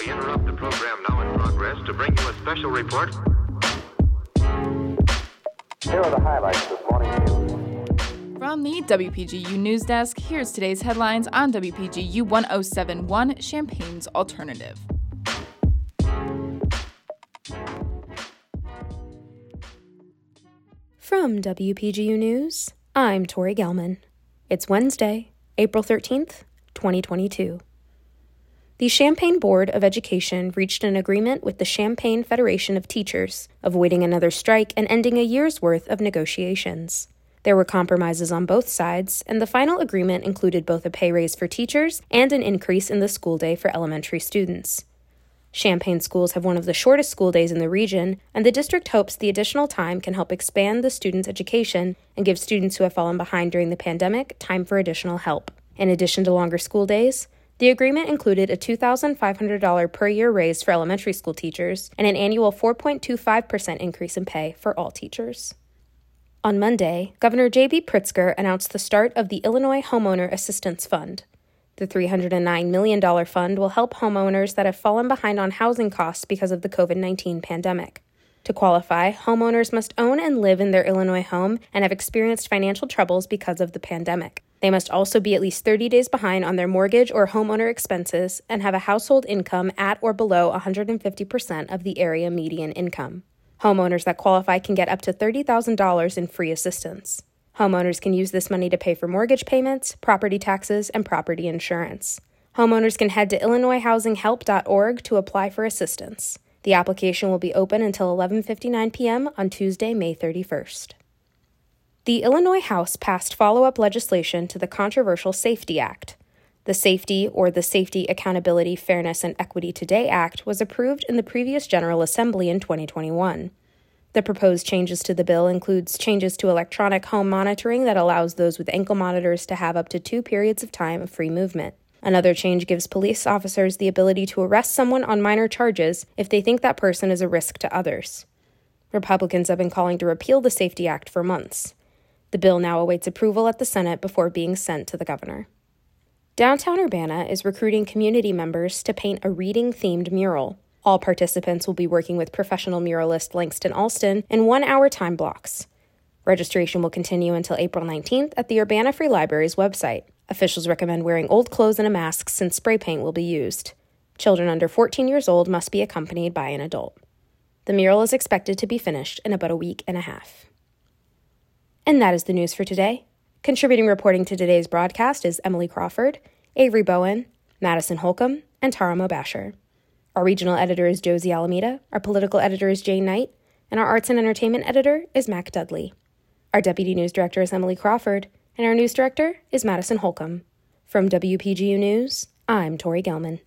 We interrupt the program now in progress to bring you a special report. Here are the highlights this morning's news. From the WPGU News Desk, here's today's headlines on WPGU 1071 Champaign's Alternative. From WPGU News, I'm Tori Gelman. It's Wednesday, April 13th, 2022. The Champaign Board of Education reached an agreement with the Champaign Federation of Teachers, avoiding another strike and ending a year's worth of negotiations. There were compromises on both sides, and the final agreement included both a pay raise for teachers and an increase in the school day for elementary students. Champaign schools have one of the shortest school days in the region, and the district hopes the additional time can help expand the students' education and give students who have fallen behind during the pandemic time for additional help. In addition to longer school days, the agreement included a $2,500 per year raise for elementary school teachers and an annual 4.25% increase in pay for all teachers. On Monday, Governor J.B. Pritzker announced the start of the Illinois Homeowner Assistance Fund. The $309 million fund will help homeowners that have fallen behind on housing costs because of the COVID 19 pandemic. To qualify, homeowners must own and live in their Illinois home and have experienced financial troubles because of the pandemic. They must also be at least 30 days behind on their mortgage or homeowner expenses and have a household income at or below 150% of the area median income. Homeowners that qualify can get up to $30,000 in free assistance. Homeowners can use this money to pay for mortgage payments, property taxes, and property insurance. Homeowners can head to illinoishousinghelp.org to apply for assistance. The application will be open until 11:59 p.m. on Tuesday, May 31st. The Illinois House passed follow-up legislation to the controversial SAFE-T Act. The SAFE-T or the Safety Accountability Fairness and Equity Today Act was approved in the previous General Assembly in 2021. The proposed changes to the bill includes changes to electronic home monitoring that allows those with ankle monitors to have up to 2 periods of time of free movement. Another change gives police officers the ability to arrest someone on minor charges if they think that person is a risk to others. Republicans have been calling to repeal the SAFE-T Act for months. The bill now awaits approval at the Senate before being sent to the governor. Downtown Urbana is recruiting community members to paint a reading themed mural. All participants will be working with professional muralist Langston Alston in one hour time blocks. Registration will continue until April 19th at the Urbana Free Library's website. Officials recommend wearing old clothes and a mask since spray paint will be used. Children under 14 years old must be accompanied by an adult. The mural is expected to be finished in about a week and a half. And that is the news for today. Contributing reporting to today's broadcast is Emily Crawford, Avery Bowen, Madison Holcomb, and Tara Mobasher. Our regional editor is Josie Alameda, our political editor is Jane Knight, and our arts and entertainment editor is Mac Dudley. Our deputy news director is Emily Crawford, and our news director is Madison Holcomb. From WPGU News, I'm Tori Gelman.